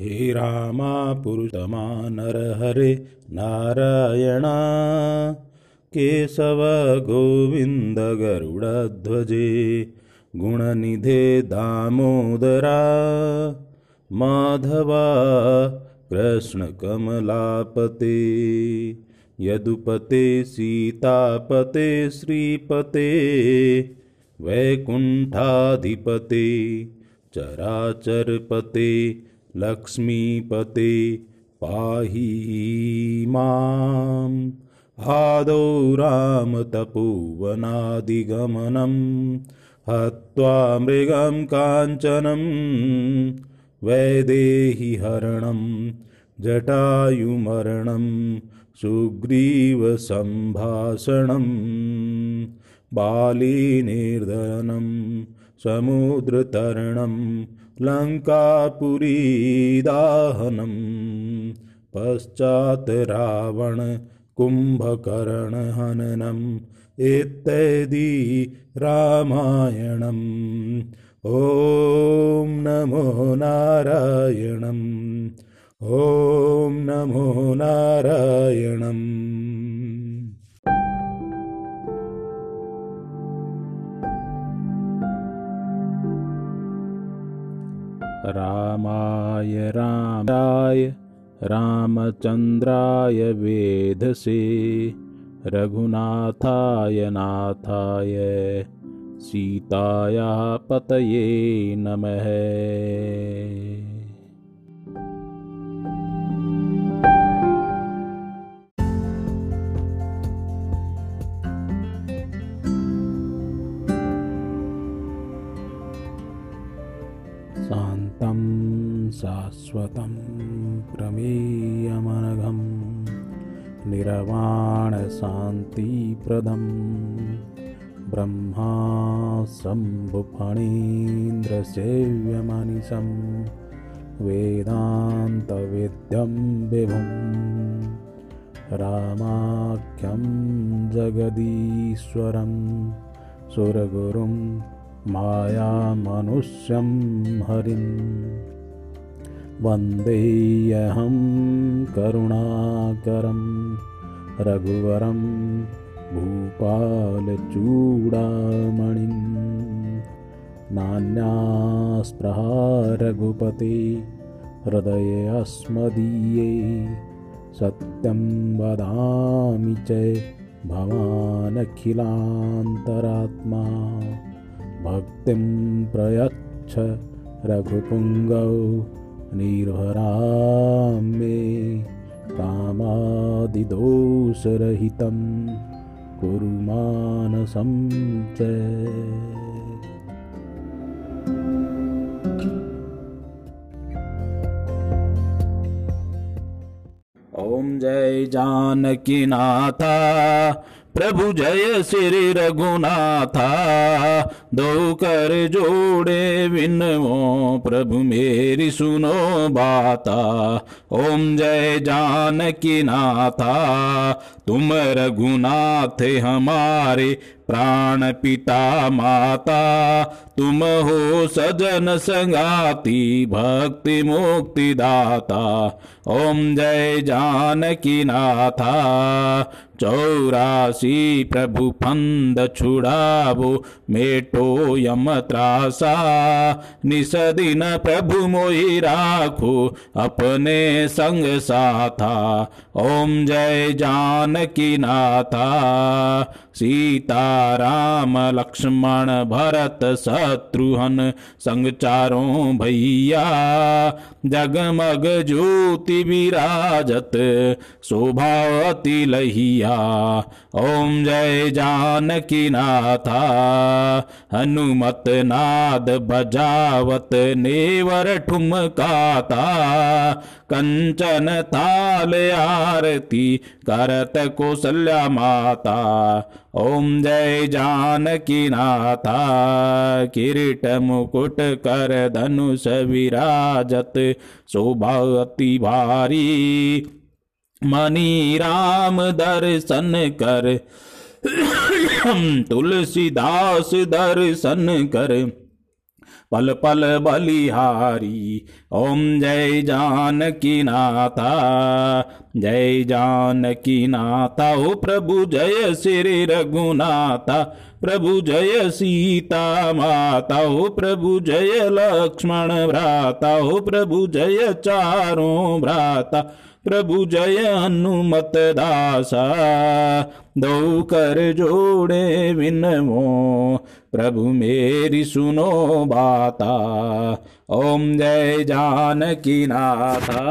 हे रामा पुरुषमा नरहरे नारायणा केशव गोविन्द गरुडध्वजे गुणनिधे दामोदरा माधवा कृष्णकमलापते यदुपते सीतापते श्रीपते वैकुण्ठाधिपते चराचरपते लक्ष्मीपते पाहि माम्। आदौ रामतपोवनादिगमनं हत्वा मृगं काञ्चनं वैदेहिहरणं जटायुमरणं सुग्रीवसम्भाषणं बालीनिर्धनं समुद्रतरणं लङ्कापुरीदाहनं पश्चात् रावण कुम्भकर्णहननम् इत्यादि रामायणम्। ॐ नमो नारायणम्। ॐ नमो नारायणम्। रामाय रामाय रामचन्द्राय वेधसे रघुनाथाय नाथाय सीताया पतये नमः। शान्तं शाश्वतं प्रमेयमनघं निरवाणशान्तिप्रदं ब्रह्मा शम्भुफणीन्द्रसेव्यमनिशं वेदान्तवेद्यं विभुं। रामाख्यं जगदीश्वरं सुरगुरुं मायामनुष्यं हरिं। वन्देऽहं करुणाकरं। रघुवरं भूपालचूडामणिं। नान्यास्पृहा रघुपते हृदये अस्मदीये सत्यं वदामि च भवानखिलान्तरात्मा भक्तिं प्रयच्छ रघुपुङ्गौ निर्भरां मे कुरु मानसं च। ॐ जय जानकीनाथा प्रभु जय श्री रघुनाथा दो कर जोड़े विनमो प्रभु मेरी सुनो बाता, ओम जय जानकी नाथा। तुम रघुनाथ हमारे प्राण पिता माता तुम हो सजन संगाती भक्ति मुक्ति दाता ओम जय जानकी नाथा। चौरासी प्रभु फंद छुड़ावो, मेटो यम त्रासा। निस दिन प्रभु मोहि राखो, अपने संग साथा। ओम जय जानकी नाथा। सीता राम लक्ष्मण भरत शत्रुघ्न संग चारों भैया। जगमग ज्योति विराजत शोभावती लहिया। ओम जय जानकी नाथा। हनुमत नाद बजावत नेवर ठुमकाता कंचन ताल आरती करत कौशल्या माता। ओम जय जानकी नाथा, किरीट मुकुट कर धनुष विराजत शोभा भारी। मणि राम दर्शन कर, तुलसीदास दर्शन कर। पल पल बलिहारी। ओम जय जानकी नाथा जय जानकी नाथा ओ प्रभु जय श्री रघुनाथा, प्रभु जय सीता माता, ओ प्रभु जय लक्ष्मण भ्राता, ओ प्रभु जय चारों भ्राता। प्रभु जय हनुमत दासा दो कर जोड़े विनमो। प्रभु मेरी सुनो बाता, ओम जय जानकी नाथा।